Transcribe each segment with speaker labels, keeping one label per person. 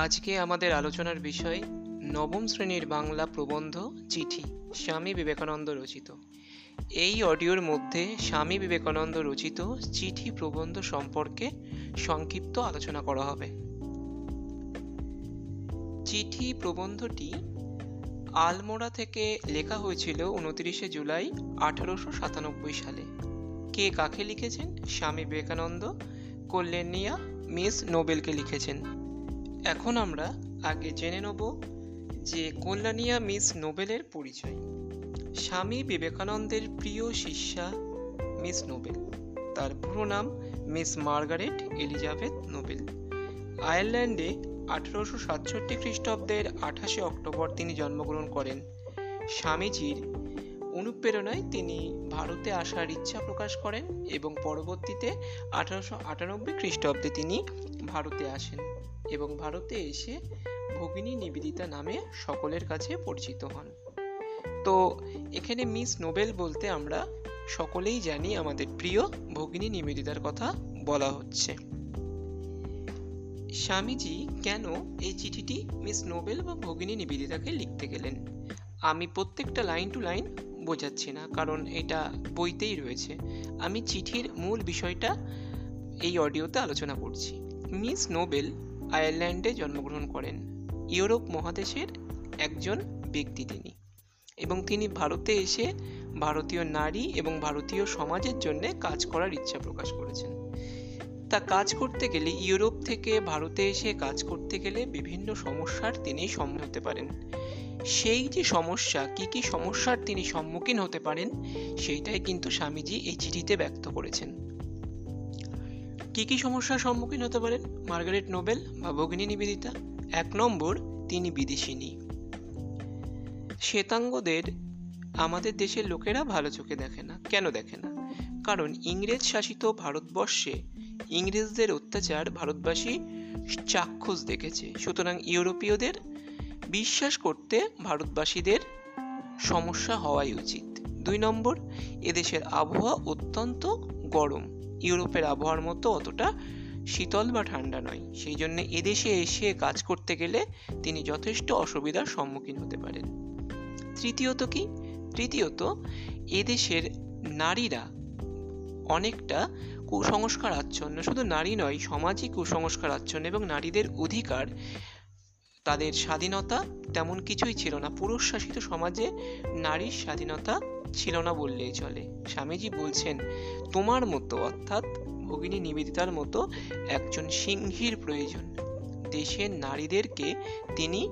Speaker 1: আজকে আমাদের আলোচনার বিষয় নবম শ্রেণির বাংলা প্রবন্ধ চিঠি, স্বামী বিবেকানন্দ রচিত। এই অডিওর মধ্যে স্বামী বিবেকানন্দ রচিত চিঠি প্রবন্ধ সম্পর্কে সংক্ষিপ্ত আলোচনা করা হবে। চিঠি প্রবন্ধটি আলমোড়া থেকে লেখা হয়েছিল উনত্রিশে জুলাই আঠারোশো সাতানব্বই সালে। কে কাকে লিখেছেন? স্বামী বিবেকানন্দ কল্যাণিয়া মিস নোবেলকে লিখেছেন। এখন আমরা আগে জেনে নেব যে কল্যাণিয়া মিস নোবেলের পরিচয়। স্বামী বিবেকানন্দের প্রিয় শিষ্যা মিস নোবেল। তার পুরো নাম মিস মার্গারেট এলিজাবেথ নোবেল। আয়ারল্যান্ডে আঠারোশো সাতষট্টি খ্রিস্টাব্দের আঠাশে অক্টোবর তিনি জন্মগ্রহণ করেন। স্বামীজির অনুপ্রেরণায় তিনি ভারতে আসার ইচ্ছা প্রকাশ করেন এবং পরবর্তীতে আঠারোশো আটানব্বই খ্রিস্টাব্দে তিনি ভারতে আসেন। এবং ভারতে এসে ভগিনী নিবেদিতা নামে সকলের কাছে পরিচিত হন। তো এখানে মিস নোবেল বলতে আমরা সকলেই জানি আমাদের প্রিয় ভগিনী নিবেদিতার কথা বলা হচ্ছে। স্বামীজি কেন এই চিঠিটি মিস নোবেল বা ভগিনী নিবেদিতাকে লিখতে গেলেন? আমি প্রত্যেকটা লাইন টু লাইন বোঝাচ্ছি না, কারণ এটা বইতেই রয়েছে। আমি চিঠির মূল বিষয়টা এই অডিওতে আলোচনা করছি। মিস নোবেল আয়ারল্যান্ডে জন্মগ্রহণ করেন। ইউরোপ মহাদেশের একজন ব্যক্তি তিনি এবং তিনি ভারতে এসে ভারতীয় নারী এবং ভারতীয় সমাজের জন্য কাজ করার ইচ্ছা প্রকাশ করেছেন। তা কাজ করতে গেলে, ইউরোপ থেকে ভারতে এসে কাজ করতে গেলে বিভিন্ন সমস্যার তিনি সম্মুখীন হতে পারেন। সেই যে সমস্যা, কি কি সমস্যার তিনি সম্মুখীন হতে পারেন, সেইটাই কিন্তু স্বামীজি এই চিঠিতে ব্যক্ত করেছেন। কি কি সমস্যার সম্মুখীন হতে পারেন? মার্গারেট নোবেল বা ভগিনী নিবেদিতা? এক নম্বর, তিনি বিদেশিনী। শ্বেতাঙ্গদের আমাদের দেশের লোকেরা ভালো চোখে দেখে না। কেন দেখে না? কারণ ইংরেজ শাসিত ভারতবর্ষে ইংরেজদের অত্যাচার ভারতবাসী চাক্ষুষ দেখেছে। সুতরাং ইউরোপীয়দের বিশ্বাস করতে ভারতবাসীদের সমস্যা হওয়াই উচিত। দুই নম্বর, এদেশের আবহাওয়া অত্যন্ত গরম। ইউরোপের আবহাওয়ার মতো অতটা শীতল বা ঠান্ডা নয়। সেই জন্য এদেশে এসে কাজ করতে গেলে তিনি যথেষ্ট অসুবিধার সম্মুখীন হতে পারেন। তৃতীয়ত কি? তৃতীয়ত, এদেশের নারীরা অনেকটা কুসংস্কার আচ্ছন্ন শুধু নারী নয় সমাজই কুসংস্কার আচ্ছন্ন এবং নারীদের অধিকার তাদের স্বাধীনতা তেমন কিছুই ছিল না। পুরুষ শাসিত সমাজে নারীর স্বাধীনতা ছিল না বললেই চলে। স্বামীজি বলছেন, তোমার মতো, অর্থাৎ ভগিনী নিবেদিতার মতো একজন সিংহীর প্রয়োজন। দেশের নারীদেরকে তিনি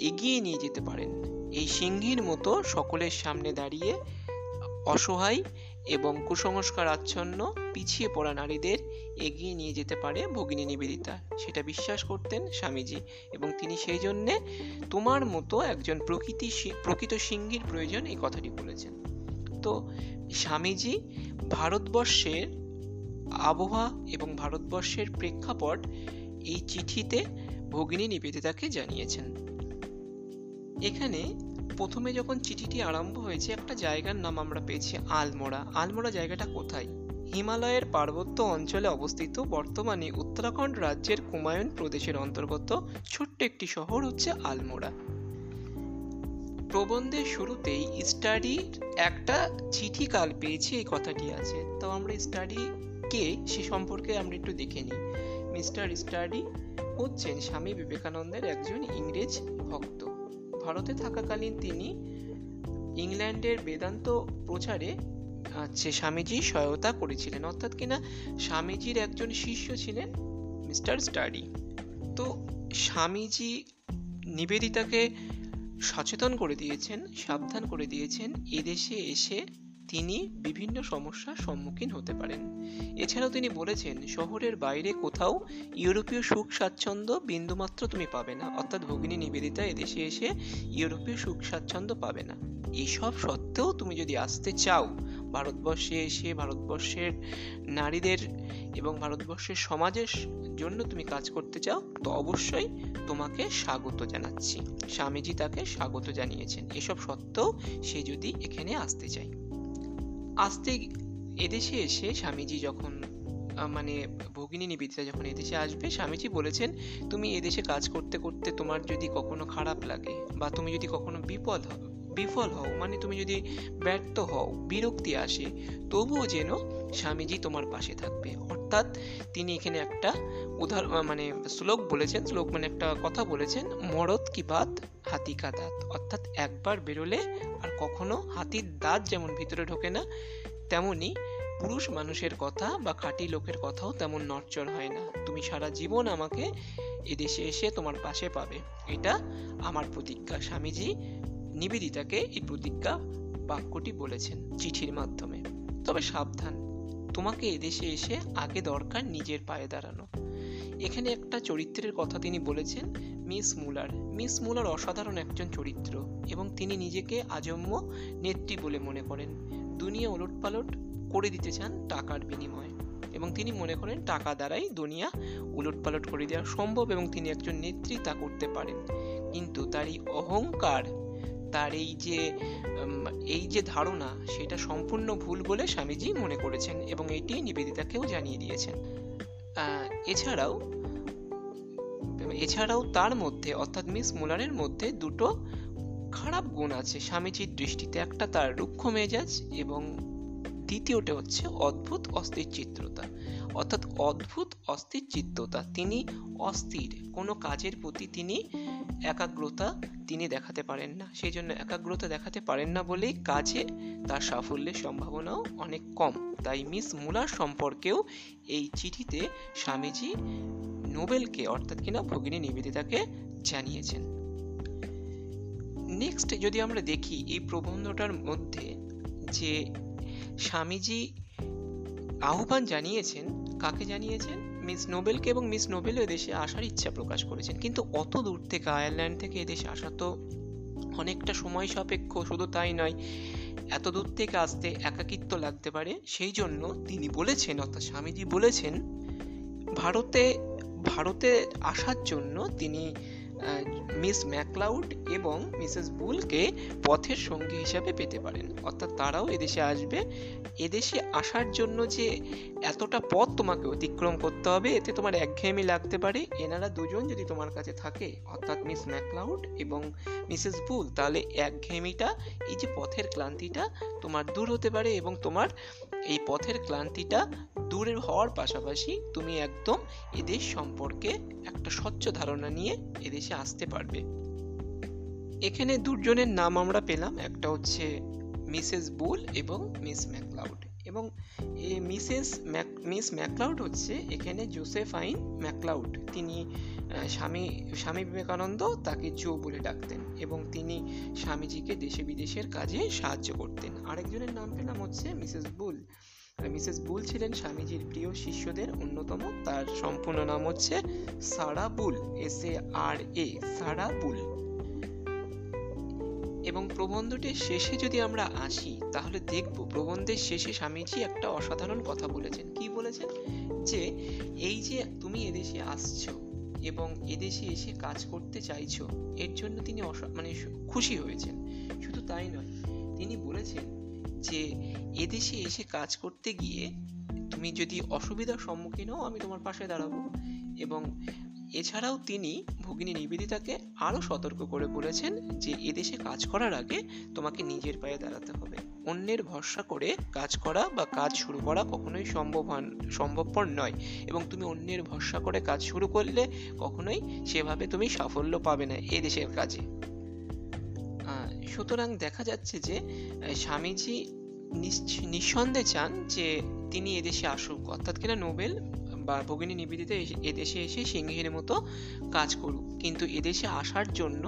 Speaker 1: এগিয়ে নিয়ে যেতে পারেন। এই সিংহীর মতো সকলের সামনে দাঁড়িয়ে অসহায় এবং কুসংস্কার আচ্ছন্ন পিছিয়ে পড়া নারীদের এগিয়ে নিয়ে যেতে পারে ভগিনী নিবেদিতা। সেটা বিশ্বাস করতেন স্বামীজি এবং তিনি সেই জন্যে তোমার মতো একজন প্রকৃতি প্রকৃত সিংহীর প্রয়োজন এই কথাটি বলেছেন। তো স্বামীজি ভারতবর্ষের আবহাওয়া এবং ভারতবর্ষের প্রেক্ষাপট এই চিঠিতে ভগিনী নিবেদিতাকে জানিয়েছেন। এখানে প্রথমে যখন চিঠিটি আরম্ভ হয়েছে, একটা জায়গার নাম আমরা পেয়েছি আলমোড়া। আলমোড়া জায়গাটা কোথায়? হিমালয়ের পার্বত্য অঞ্চলে অবস্থিত, বর্তমানে উত্তরাখণ্ড রাজ্যের কুমায়ুন প্রদেশের অন্তর্গত ছোট্ট একটি শহর হচ্ছে আলমোড়া। প্রবন্ধের শুরুতেই স্টাডির একটা চিঠি কাল পেয়েছি, এই কথাটি আছে। তো আমরা স্টাডি কে, সে সম্পর্কে আমরা একটু দেখে নিই। মিস্টার স্টাডি হচ্ছেন স্বামী বিবেকানন্দের একজন ইংরেজ ভক্ত। থাকাকালীন তিনি ইংল্যান্ডের বেদান্ত প্রচারে হচ্ছে স্বামীজি সহায়তা করেছিলেন। অর্থাৎ কিনা স্বামীজির একজন শিষ্য ছিলেন মিস্টার স্টাডি তো স্বামীজি নিবেদিতাকে সচেতন করে দিয়েছেন, সাবধান করে দিয়েছেন, এদেশে এসে তিনি বিভিন্ন সমস্যার সম্মুখীন হতে পারেন। এছাড়াও তিনি বলেছেন, শহরের বাইরে কোথাও ইউরোপীয় সুখ স্বাচ্ছন্দ্য বিন্দুমাত্র তুমি পাবে না। অর্থাৎ ভগিনী নিবেদিতা এদেশে এসে ইউরোপীয় সুখ স্বাচ্ছন্দ্য পাবে না। এসব সত্ত্বেও তুমি যদি আসতে চাও, ভারতবর্ষে এসে, ভারতবর্ষের নারীদের এবং ভারতবর্ষের সমাজের জন্য তুমি কাজ করতে চাও, তো অবশ্যই তোমাকে স্বাগত জানাচ্ছি। স্বামীজি তাকে স্বাগত জানিয়েছেন। এসব সত্ত্বেও সে যদি এখানে আসতে চায়। আসতে এদেশে এসে স্বামীজি যখন মানে ভগিনী নিবেদিতা যখন এদেশে আসবে, স্বামীজি বলেছেন, তুমি এদেশে কাজ করতে করতে তোমার যদি কখনো খারাপ লাগে বা তুমি যদি কখনো বিপদ বিফল হও মানে তুমি যদি ব্যর্থ হও, বিরক্তি আসে, তবুও যেন স্বামীজি তোমার পাশে থাকবে। অর্থাৎ তিনি এখানে একটা উদাহরণ মানে শ্লোক বলেছেন, শ্লোক মানে একটা কথা বলেছেন, মরদ কি বাত, হাতি কা দাঁত। অর্থাৎ একবার বেরোলে আর কখনো হাতির দাঁত যেমন ভিতরে ঢোকে না, তেমনি পুরুষ মানুষের কথা বা খাঁটি লোকের কথাও তেমন নড়চড় হয় না। তুমি সারা জীবন আমাকে এদেশে এসে তোমার পাশে পাবে। এটা আমার প্রতিজ্ঞা। স্বামীজি নিবেদিতাকে এই প্রতিজ্ঞা বাক্যটি বলেছেন চিঠির মাধ্যমে। তবে সাবধান, তোমাকে এদেশে এসে আগে দরকার নিজের পায়ে দাঁড়ানো। এখানে একটা চরিত্রের কথা তিনি বলেছেন, মিস মুলার। মিস মুলার অসাধারণ একজন চরিত্র এবং তিনি নিজেকে আজম্য নেত্রী বলে মনে করেন। দুনিয়া ওলটপালট করে দিতে চান টাকার বিনিময়ে এবং তিনি মনে করেন টাকা দ্বারাই দুনিয়া উলটপালট করে দেওয়া সম্ভব এবং তিনি একজন নেত্রী তা করতে পারেন। কিন্তু তার এই অহংকার তার এই যে এই যে ধারণা, সেটা সম্পূর্ণ ভুল বলে স্বামীজি মনে করেছেন এবং এটি নিবেদিতাকেও জানিয়ে দিয়েছেন। এছাড়াও এছাড়াও তার মধ্যে, অর্থাৎ মিস মুলারের মধ্যে দুটো খারাপ গুণ আছে স্বামীজির দৃষ্টিতে। একটা তার রুক্ষ মেজাজ এবং দ্বিতীয়টা হচ্ছে অদ্ভুত অস্থির চিত্রতা অর্থাৎ অদ্ভুত অস্থির চিত্ততা তিনি অস্থির, কোনো কাজের প্রতি তিনি একাগ্রতা তিনি দেখাতে পারেন না। সেই জন্য একাগ্রতা দেখাতে পারেন না বলেই কাজে তার সাফল্যের সম্ভাবনাও অনেক কম। তাই মিস মুলার সম্পর্কেও এই চিঠিতে স্বামীজি নোবেলকে, অর্থাৎ কিনা ভগিনী নিবেদিতাকে জানিয়েছেন। নেক্সট যদি আমরা দেখি, এই প্রবন্ধটার মধ্যে যে স্বামীজি আহ্বান জানিয়েছেন, কাকে জানিয়েছেন? মিস নোবেলকে এবং মিস নোবেল দেশে আসার ইচ্ছা প্রকাশ করেছেন। কিন্তু অত দূর থেকে, আয়ারল্যান্ড থেকে এদেশে আসা তো অনেকটা সময় সাপেক্ষ, শুধু তাই নয়, এত দূর থেকে আসতে একাকিত্ব লাগতে পারে। সেই জন্য তিনি বলেছেন, অর্থাৎ স্বামীজি বলেছেন, ভারতে ভারতে আসার জন্য তিনি মিস ম্যাকলাউড এবং মিসেস বুলকে পথের সঙ্গী হিসাবে পেতে পারেন। অর্থাৎ তারাও এদেশে আসবে। এদেশে আসার জন্য যে এতটা পথ তোমাকে অতিক্রম করতে হবে, এতে তোমার একঘেয়েমি লাগতে পারে। এনারা দুজন যদি তোমার কাছে থাকে, অর্থাৎ মিস ম্যাকলাউড এবং মিসেস বুল, তাহলে একঘেয়েমিটা, এই যে পথের ক্লান্তিটা তোমার দূর হতে পারে এবং তোমার এই পথের ক্লান্তিটা দূরের হওয়ার পাশাপাশি তুমি একদম এদেশ সম্পর্কে একটা স্বচ্ছ ধারণা নিয়ে এদেশে আসতে পারবে। এখানে দুজনের নাম আমরা পেলাম, একটা হচ্ছে মিসেস বুল এবং মিস ম্যাকলাউড। এবং এই মিসেস ম্যাক, মিস ম্যাকলাউড হচ্ছে এখানে জোসেফাইন ম্যাকলাউড। তিনি স্বামী স্বামী বিবেকানন্দ তাকে জো বলে ডাকতেন এবং তিনি স্বামীজিকে দেশে বিদেশের কাজে সাহায্য করতেন। আরেকজনের নাম পেলাম হচ্ছে মিসেস বুল। মিসেস বুল ছিলেন স্বামীজির প্রিয় শিষ্যদের অন্যতম। তার সম্পূর্ণ নাম হচ্ছে Sara Bull S A R A Sara Bull. এবং প্রবন্ধটির শেষে যদি আমরা আসি, তাহলে দেখব প্রবন্ধের শেষে স্বামীজি একটা অসাধারণ কথা বলেছেন। কি বলেছেন? যে এই যে তুমি এদেশে আসছো এবং এদেশে এসে কাজ করতে চাইছো, এর জন্য তিনি মানে খুশি হয়েছেন। শুধু তাই নয়, তিনি বলেছেন যে এদেশে এসে কাজ করতে গিয়ে তুমি যদি অসুবিধার সম্মুখীন হও, আমি তোমার পাশে দাঁড়াবো। এবং এছাড়াও তিনি ভগিনী নিবেদিতাকে আরও সতর্ক করে বলেছেন যে এদেশে কাজ করার আগে তোমাকে নিজের পায়ে দাঁড়াতে হবে। অন্যের ভরসা করে কাজ করা বা কাজ শুরু করা কখনোই সম্ভব সম্ভবপর নয়। এবং তুমি অন্যের ভরসা করে কাজ শুরু করলে কখনোই সেভাবে তুমি সাফল্য পাবে না এদেশের কাজে। সুতরাং দেখা যাচ্ছে যে স্বামীজি নিঃসন্দেহে চান যে তিনি এদেশে আসুক। অর্থাৎ কিনা নোবেল বা ভগিনী নিবেদিতা এদেশে এসে সিংহের মতো কাজ করুক। কিন্তু এদেশে আসার জন্য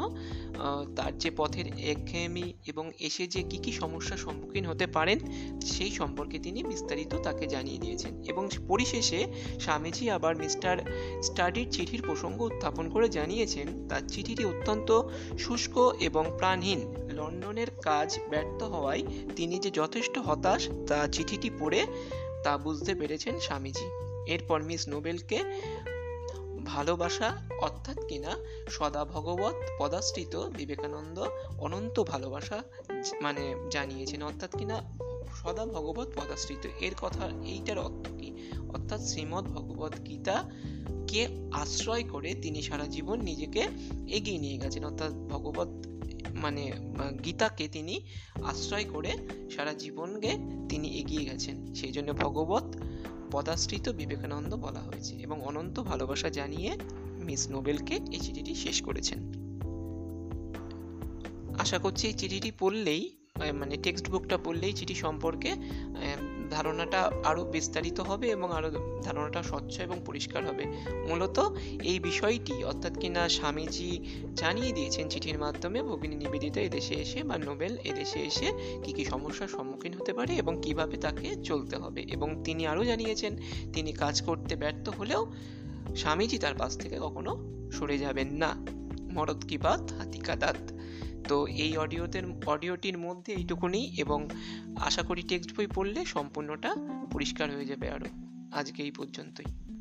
Speaker 1: তার যে পথের একঘেয়েমি এবং এসে যে কি কি সমস্যার সম্মুখীন হতে পারেন, সেই সম্পর্কে তিনি বিস্তারিত তাকে জানিয়ে দিয়েছেন। এবং পরিশেষে স্বামীজি আবার মিস্টার স্টাডির চিঠির প্রসঙ্গ উত্থাপন করে জানিয়েছেন, তার চিঠিটি অত্যন্ত শুষ্ক এবং প্রাণহীন। লন্ডনের কাজ ব্যর্থ হওয়ায় তিনি যে যথেষ্ট হতাশ, তা চিঠিটি পড়ে তা বুঝতে পেরেছেন স্বামীজি। এরপর মিস নোবেলকে ভালোবাসা অর্থাৎ কিনা সদা ভগবত পদাশ্রিত বিবেকানন্দ অনন্ত ভালোবাসা মানে জানিয়েছেন, অর্থাৎ কিনা সদা ভগবত পদাশ্রিত। এর কথা, এইটার অর্থ কি? অর্থাৎ শ্রীমদ্ ভগবত গীতা কে আশ্রয় করে তিনি সারা জীবন নিজেকে এগিয়ে নিয়ে গেছেন। অর্থাৎ ভগবত মানে গীতাকে তিনি আশ্রয় করে সারা জীবনকে তিনি এগিয়ে গেছেন। সেই জন্য ভগবত পদাশ্রিত বিবেকানন্দ বলা হয়েছে এবং অনন্ত ভালোবাসা জানিয়ে মিস নোবেলকে এই চিঠিটি শেষ করেছেন। আশা করছি এই চিঠিটি পড়লেই মানে টেক্সট বুকটা পড়লেই চিঠি সম্পর্কে ধারণাটা আরও বিস্তারিত হবে এবং আরও ধারণাটা স্বচ্ছ এবং পরিষ্কার হবে। মূলত এই বিষয়টি, অর্থাৎ কিনা স্বামীজি জানিয়ে দিয়েছেন চিঠির মাধ্যমে, ভগিনী নিবেদিতা এদেশে এসে বা নোবেল এদেশে এসে কি কি সমস্যার সম্মুখীন হতে পারে এবং কীভাবে তাকে চলতে হবে এবং তিনি আরও জানিয়েছেন, তিনি কাজ করতে ব্যর্থ হলেও স্বামীজি তার পাশ থেকে কখনো সরে যাবেন না। মরদ কি বাত হাতিকা দাঁত। তো এই অডিওতে অডিওটির মধ্যে এইটুকুনি এবং আশা করি টেক্সট বই পড়লে সম্পূর্ণটা পরিষ্কার হয়ে যাবে আরও। আজকে এই পর্যন্তই।